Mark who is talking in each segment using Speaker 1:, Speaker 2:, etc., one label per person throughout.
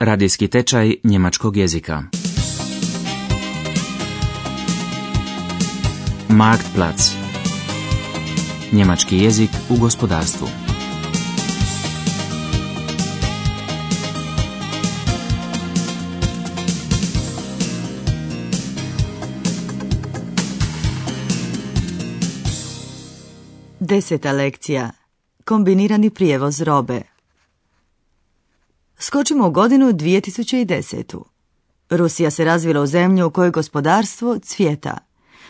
Speaker 1: Radijski tečaj njemačkog jezika. Marktplatz. Njemački jezik u gospodarstvu.
Speaker 2: Deseta lekcija. Kombinirani prijevoz robe. Skočimo u godinu 2010. Rusija se razvila u zemlju u kojoj gospodarstvo cvjeta.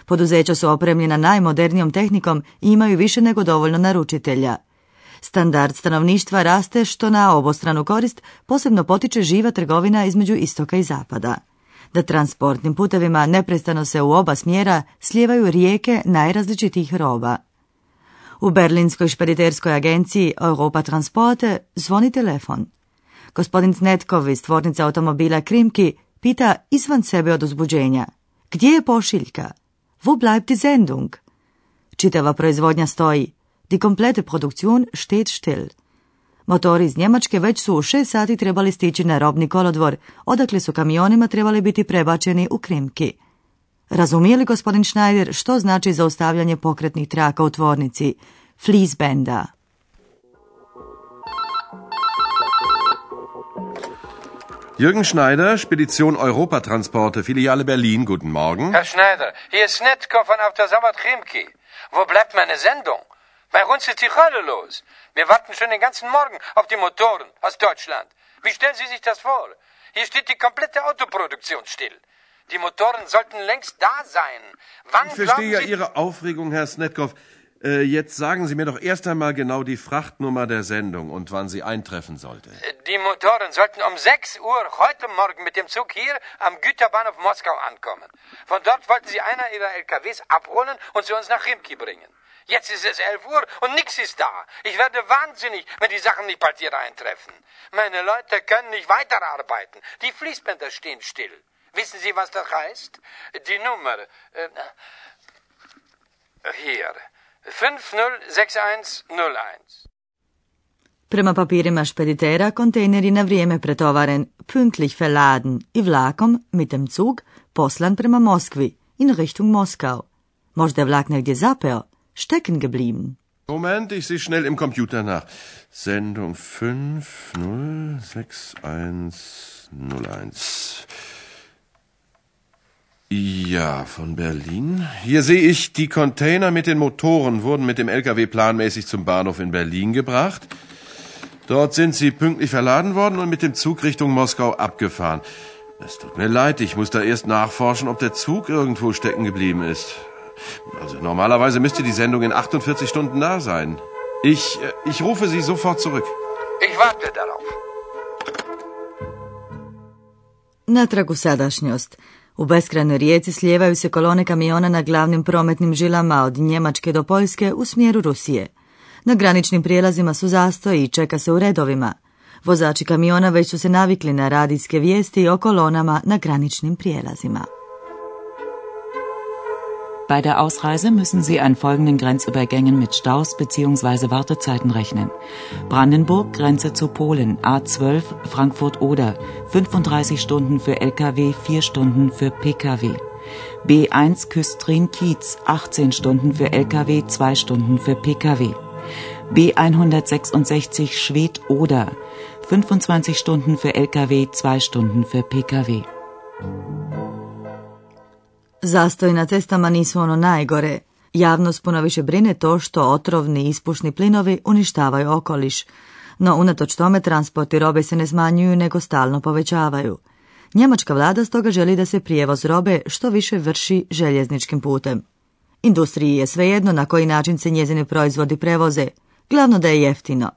Speaker 2: Poduzeća su opremljena najmodernijom tehnikom i imaju više nego dovoljno naručitelja. Standard stanovništva raste što na obostranu korist posebno potiče živa trgovina između istoka i zapada. Da transportnim putevima neprestano se u oba smjera slijevaju rijeke najrazličitijih roba. U berlinskoj špediterskoj agenciji Europa Transporte zvoni telefon. Gospodin Snetkov iz tvornice automobila Krimki pita izvan sebe od uzbuđenja. Gdje je pošiljka? Wo bleibt die Sendung? Čitava proizvodnja stoji. Die komplette Produktion steht still. Motori iz Njemačke već su u šest sati trebali stići na robni kolodvor, odakle su kamionima trebali biti prebačeni u Krimki. Razumije li gospodin Schneider što znači zaustavljanje pokretnih traka u tvornici? Fließbänder.
Speaker 3: Jürgen Schneider, Spedition Europatransporte, Filiale Berlin. Guten Morgen.
Speaker 4: Herr Schneider, hier ist Netko von auf der Sabbat Chimki. Wo bleibt meine Sendung? Bei uns ist die Hölle los. Wir warten schon den ganzen Morgen auf die Motoren aus Deutschland. Wie stellen Sie sich das vor? Hier steht die komplette Autoproduktion still. Die Motoren sollten längst da sein. Wann
Speaker 3: Ich verstehe ja. Ihre Aufregung, Herr Snetkov. Äh, jetzt sagen Sie mir doch erst einmal genau die Frachtnummer der Sendung und wann sie eintreffen sollte.
Speaker 4: Die Motoren sollten um 6 Uhr heute Morgen mit dem Zug hier am Güterbahnhof Moskau ankommen. Von dort wollten sie einer ihrer LKWs abholen und zu uns nach Rimki bringen. Jetzt ist es 11 Uhr und nichts ist da. Ich werde wahnsinnig, wenn die Sachen nicht bald hier eintreffen. Meine Leute können nicht weiterarbeiten. Die Fließbänder stehen still. Wissen Sie, was das heißt? Die Nummer. Äh, hier. 506101.
Speaker 2: Prema papirima špeditera, kontejner je na vrijeme pretovaren, pünktlich verladen i vlakom, mit dem Zug, poslan prema Moskvi, in Richtung Moskau. Možda je vlak negdje zapeo, stecken geblieben.
Speaker 3: Moment, ich sehe schnell im Computer nach. Sendung 506101. Ja, von Berlin. Hier sehe ich, die Container mit den Motoren wurden mit dem LKW planmäßig zum Bahnhof in Berlin gebracht. Dort sind sie pünktlich verladen worden und mit dem Zug Richtung Moskau abgefahren. Es tut mir leid, ich muss da erst nachforschen, ob der Zug irgendwo stecken geblieben ist. Also normalerweise müsste die Sendung in 48 Stunden da sein. Ich, äh, ich rufe Sie sofort zurück.
Speaker 4: Ich warte darauf.
Speaker 2: Natrag u sadašnjost. U beskrajnoj rijeci slijevaju se kolone kamiona na glavnim prometnim žilama od Njemačke do Poljske u smjeru Rusije. Na graničnim prijelazima su zastoji i čeka se u redovima. Vozači kamiona već su se navikli na radijske vijesti o kolonama na graničnim prijelazima.
Speaker 5: Bei der Ausreise müssen Sie an folgenden Grenzübergängen mit Staus bzw. Wartezeiten rechnen. Brandenburg, Grenze zu Polen, A12, Frankfurt-Oder, 35 Stunden für Lkw, 4 Stunden für Pkw. B1 Küstrin-Kiez, 18 Stunden für Lkw, 2 Stunden für Pkw. B166 Schwedt-Oder, 25 Stunden für Lkw, 2 Stunden für Pkw.
Speaker 2: Zastoj na cestama nisu ono najgore. Javnost puno više brine to što otrovni ispušni plinovi uništavaju okoliš. No unatoč tome transporti robe se ne smanjuju nego stalno povećavaju. Njemačka vlada stoga želi da se prijevoz robe što više vrši željezničkim putem. Industriji je svejedno na koji način se njezini proizvodi prevoze, glavno da je jeftino.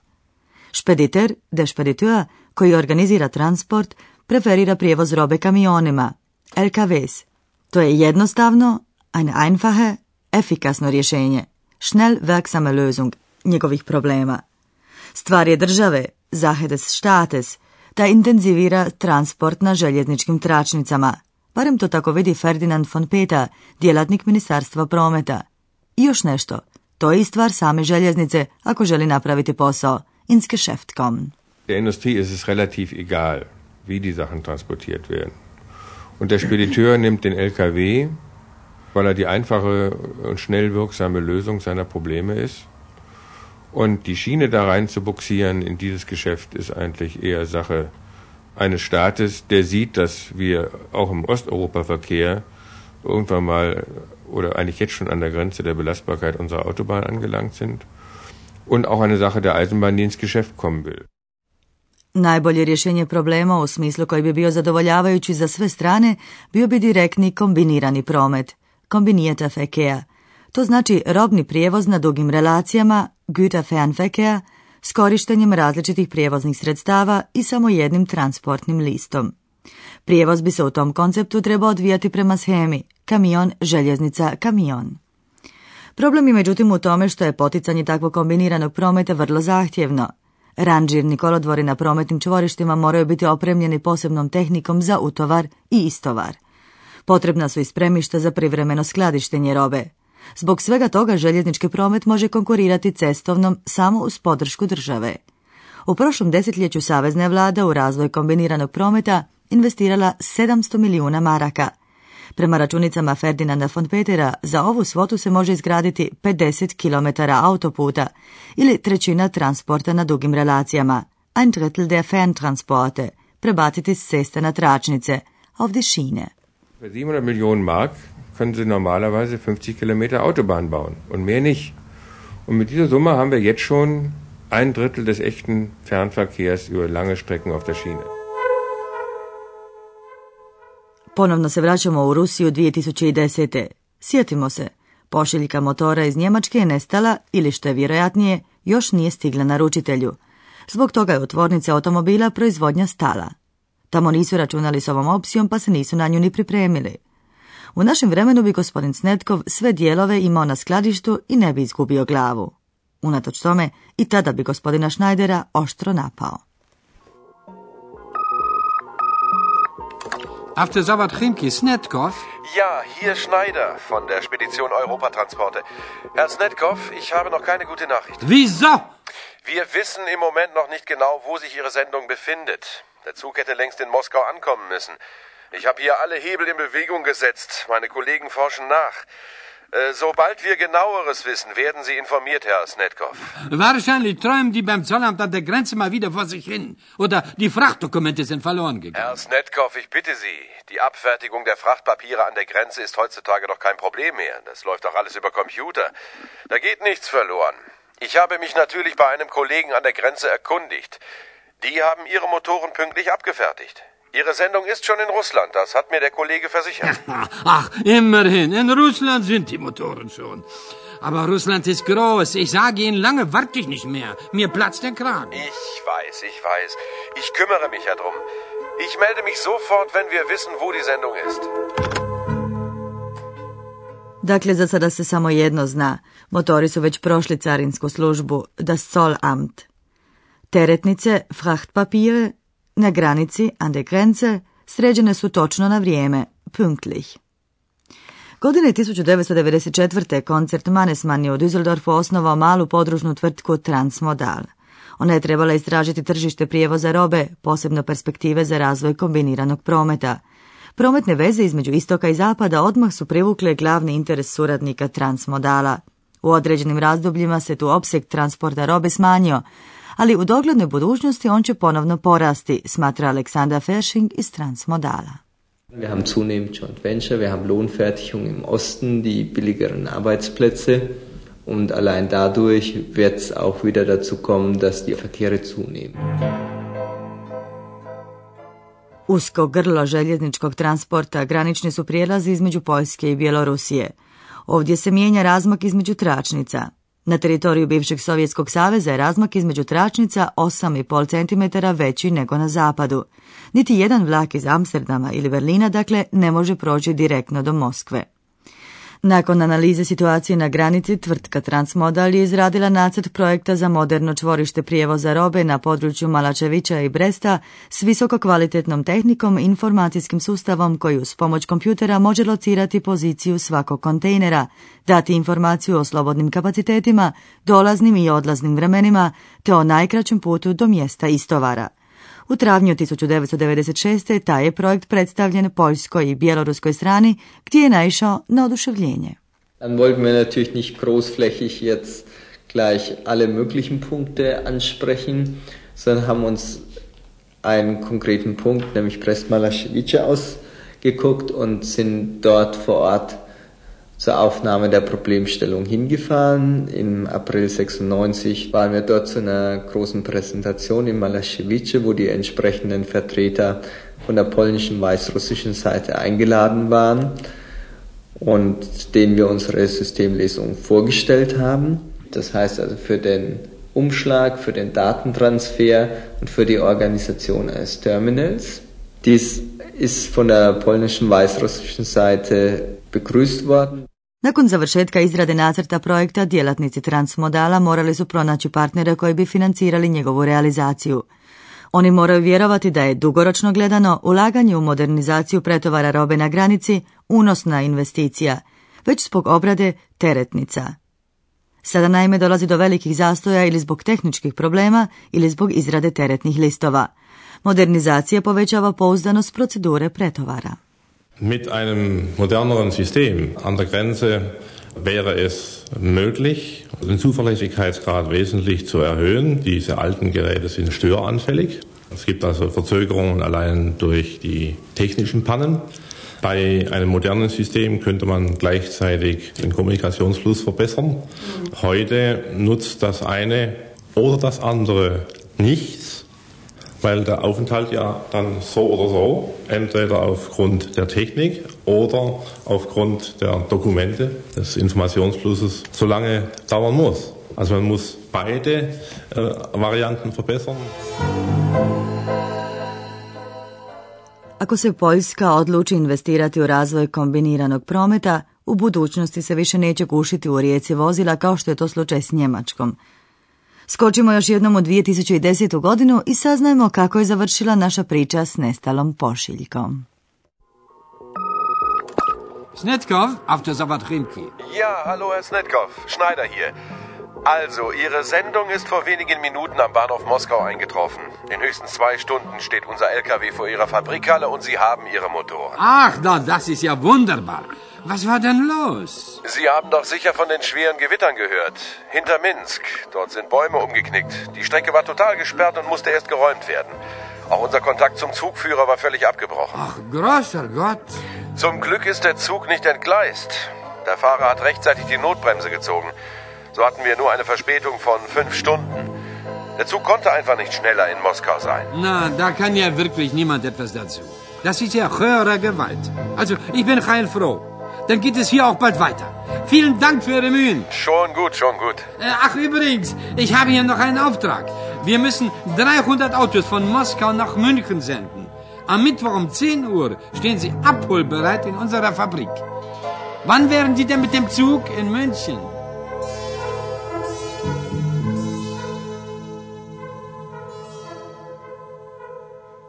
Speaker 2: Špediter, de špediteur, koji organizira transport, preferira prijevoz robe kamionima, LKWs. To je jednostavno, eine einfache, efikasno rješenje, schnell wirksame Lösung njegovih problema. Stvar je države, Sache des Staates, da intenzivira transport na željezničkim tračnicama, barem to tako vidi Ferdinand von Peta, djelatnik Ministarstva prometa. I još nešto, to je i stvar same željeznice ako želi napraviti posao, ins Geschäft kommen.
Speaker 6: Der Industrie ist es relativ egal. wie die Sachen transportiert werden. Und der Spediteur nimmt den LKW, weil er die einfache und schnell wirksame Lösung seiner Probleme ist. Und die Schiene da rein zu buxieren in dieses Geschäft ist eigentlich eher Sache eines Staates, der sieht, dass wir auch im Osteuropa-Verkehr irgendwann mal oder eigentlich jetzt schon an der Grenze der Belastbarkeit unserer Autobahn angelangt sind und auch eine Sache der Eisenbahn, die ins Geschäft kommen will.
Speaker 2: Najbolje rješenje problema u smislu koji bi bio zadovoljavajući za sve strane bio bi direktni kombinirani promet, kombinijeta fekea. To znači robni prijevoz na dugim relacijama, Güterfernverkehr, s korištenjem različitih prijevoznih sredstava i samo jednim transportnim listom. Prijevoz bi se u tom konceptu trebao odvijati prema schemi kamion, željeznica, kamion. Problem je međutim u tome što je poticanje takvog kombiniranog prometa vrlo zahtjevno. Ranžirni kolodvori na prometnim čvorištima moraju biti opremljeni posebnom tehnikom za utovar i istovar. Potrebna su i spremišta za privremeno skladištenje robe. Zbog svega toga željeznički promet može konkurirati cestovnom samo uz podršku države. U prošlom desetljeću savezna vlada u razvoj kombiniranog prometa investirala 700 milijuna maraka. Prema računicama Ferdinanda von Petera, za ovu svotu se može izgraditi 50 km autoputa ili trećina transporta na dugim relacijama, ein Drittel der Ferntransporte, prebaciti s ceste na tračnice, auf die Schiene.
Speaker 6: 700 Millionen Mark können Sie normalerweise 50 Kilometer Autobahn bauen und mehr nicht. Und mit dieser Summe haben wir jetzt schon ein Drittel des echten Fernverkehrs über lange Strecken auf der Schiene.
Speaker 2: Ponovno se vraćamo u Rusiju 2010. Sjetimo se, pošiljka motora iz Njemačke je nestala ili što je vjerojatnije, još nije stigla naručitelju. Zbog toga je u tvornice automobila proizvodnja stala. Tamo nisu računali s ovom opcijom pa se nisu na nju ni pripremili. U našem vremenu bi gospodin Snetkov sve dijelove imao na skladištu i ne bi izgubio glavu. Unatoč tome, i tada bi gospodina Schneidera oštro napao.
Speaker 4: After Savat Chimki, Snetkov?
Speaker 3: Ja, hier Schneider von der Spedition Europatransporte. Herr Snetkov, ich habe noch keine gute Nachricht.
Speaker 4: Wieso?
Speaker 3: Wir wissen im Moment noch nicht genau, wo sich Ihre Sendung befindet. Der Zug hätte längst in Moskau ankommen müssen. Ich habe hier alle Hebel in Bewegung gesetzt. Meine Kollegen forschen nach. Äh, sobald wir genaueres wissen, werden Sie informiert, Herr Snetkov.
Speaker 4: Wahrscheinlich träumen die beim Zollamt an der Grenze mal wieder vor sich hin. Oder die Frachtdokumente sind verloren gegangen.
Speaker 3: Herr Snetkov, ich bitte Sie. Die Abfertigung der Frachtpapiere an der Grenze ist heutzutage doch kein Problem mehr. Das läuft doch alles über Computer. Da geht nichts verloren. Ich habe mich natürlich bei einem Kollegen an der Grenze erkundigt. Die haben ihre Motoren pünktlich abgefertigt. Ihre Sendung ist schon in Russland, das hat mir der Kollege versichert.
Speaker 4: Ach, immerhin, in Russland sind die Motoren schon. Aber Russland ist groß. Ich sage Ihnen, lange warte ich nicht mehr. Mir platzt der Kragen.
Speaker 3: Ich weiß, ich weiß. Ich kümmere mich ja drum. Ich melde mich sofort, wenn wir wissen, wo die Sendung ist.
Speaker 2: Dakle, za sada se samo jedno zna. Motori su već prošli carinsku službu, das Zollamt. Teretnice, frachtpapire, na granici, an der Grenze, sređene su točno na vrijeme, pünktlich. Godine 1994. koncert Manesman je u Düsseldorfu osnovao malu podružnu tvrtku Transmodal. Ona je trebala istražiti tržište prijevoza robe, posebno perspektive za razvoj kombiniranog prometa. Prometne veze između istoka i zapada odmah su privukle glavni interes suradnika Transmodala. U određenim razdobljima se tu opseg transporta robe smanjio, ali u doglednoj budućnosti on će ponovno porasti, smatra Aleksandar Fersching iz Transmodala.
Speaker 7: Wir haben zunehmend Joint Venture, wir haben Lohnfertigung im Osten, die billigeren Arbeitsplätze und allein dadurch wird es auch wieder dazu kommen, dass die Verkehre zunehmen.
Speaker 2: Usko grlo željezničkog transporta granični su prijelazi između Poljske i Bjelorusije. Ovdje se mijenja razmak između tračnica. Na teritoriju bivšeg Sovjetskog saveza je razmak između tračnica 8,5 cm veći nego na zapadu. Niti jedan vlak iz Amsterdama ili Berlina, dakle, ne može proći direktno do Moskve. Nakon analize situacije na granici, tvrtka Transmodal je izradila nacrt projekta za moderno čvorište prijevoza robe na području Malačevića i Bresta s visokokvalitetnom tehnikom i informacijskim sustavom koji uz pomoć kompjutera može locirati poziciju svakog kontejnera, dati informaciju o slobodnim kapacitetima, dolaznim i odlaznim vremenima te o najkraćem putu do mjesta istovara. U travnju 1996. taj je projekt predstavljen poljskoj i bjeloruskoj strani gdje je naišao na oduševljenje.
Speaker 7: Dann wollten wir natürlich nicht großflächig jetzt gleich alle möglichen Punkte ansprechen, sondern haben uns einen konkreten Punkt, nämlich Brest-Malaschewice ausgeguckt und sind dort vor Ort zur Aufnahme der Problemstellung hingefahren. Im April 96 waren wir dort zu einer großen Präsentation in Malaschewice, wo die entsprechenden Vertreter von der polnischen weißrussischen Seite eingeladen waren und denen wir unsere Systemlesung vorgestellt haben. Das heißt also für den Umschlag, für den Datentransfer und für die Organisation eines Terminals. Dies ist von der polnischen weißrussischen Seite begrüßt worden.
Speaker 2: Nakon završetka izrade nacrta projekta, djelatnici Transmodala morali su pronaći partnere koji bi financirali njegovu realizaciju. Oni moraju vjerovati da je dugoročno gledano ulaganje u modernizaciju pretovara robe na granici unosna investicija, već zbog obrade teretnica. Sada naime dolazi do velikih zastoja ili zbog tehničkih problema ili zbog izrade teretnih listova. Modernizacija povećava pouzdanost procedure pretovara.
Speaker 8: Mit einem moderneren System an der Grenze wäre es möglich, den Zuverlässigkeitsgrad wesentlich zu erhöhen. Diese alten Geräte sind störanfällig. Es gibt also Verzögerungen allein durch die technischen Pannen. Bei einem modernen System könnte man gleichzeitig den Kommunikationsfluss verbessern. Heute nutzt das eine oder das andere nichts, weil der Aufenthalt ja dann so oder so, entweder aufgrund der Technik oder aufgrund der Dokumente des Informationsflusses, so lange dauern muss. Also man muss beide äh, Varianten verbessern.
Speaker 2: Ako se Poljska odluči investirati u razvoj kombiniranog prometa, u budućnosti se više neće gušiti u rijeci vozila kao što je to slučaj s Njemačkom. Skočimo još jednom u 2010. godinu i saznajemo kako je završila naša priča s nestalom pošiljkom.
Speaker 4: Snetkov, auf der Savatrimki.
Speaker 3: Ja, hallo Herr Snetkov, Schneider hier. Also, Ihre Sendung ist vor wenigen Minuten am Bahnhof Moskau eingetroffen. In höchstens zwei Stunden steht unser LKW vor Ihrer Fabrikhalle und Sie haben Ihre Motoren.
Speaker 4: Ach, na, das ist ja wunderbar. Was war denn los?
Speaker 3: Sie haben doch sicher von den schweren Gewittern gehört. Hinter Minsk. Dort sind Bäume umgeknickt. Die Strecke war total gesperrt und musste erst geräumt werden. Auch unser Kontakt zum Zugführer war völlig abgebrochen.
Speaker 4: Ach, großer Gott.
Speaker 3: Zum Glück ist der Zug nicht entgleist. Der Fahrer hat rechtzeitig die Notbremse gezogen. So hatten wir nur eine Verspätung von fünf Stunden. Der Zug konnte einfach nicht schneller in Moskau sein.
Speaker 4: Na, da kann ja wirklich niemand etwas dazu. Das ist ja höhere Gewalt. Also, ich bin heilfroh. Dann geht es hier auch bald weiter. Vielen Dank für Ihre Mühen.
Speaker 3: Schon gut, schon gut.
Speaker 4: Äh, Ach, übrigens, ich habe hier noch einen Auftrag. Wir müssen 300 Autos von Moskau nach München senden. Am Mittwoch um 10 Uhr stehen sie abholbereit in unserer Fabrik. Wann wären Sie denn mit dem Zug in München?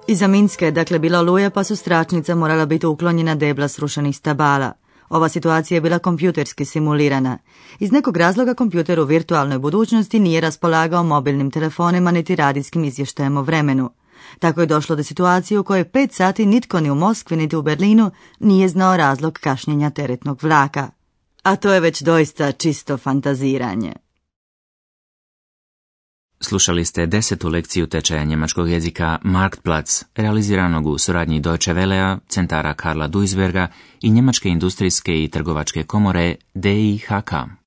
Speaker 2: Iza Minska je dakle bila oluja pa su stračnica morala biti uklonjena debla srušenih stabala. Ova situacija je bila kompjuterski simulirana. Iz nekog razloga kompjuter u virtualnoj budućnosti nije raspolagao mobilnim telefonima niti radijskim izvještajem o vremenu. Tako je došlo do situacije u kojoj pet sati nitko ni u Moskvi niti u Berlinu nije znao razlog kašnjenja teretnog vlaka. A to je već doista čisto fantaziranje.
Speaker 1: Slušali ste desetu lekciju tečaja njemačkog jezika Marktplatz, realiziranog u suradnji Deutsche Wellea, centara Karla Duisberga i Njemačke industrijske i trgovačke komore DIHK.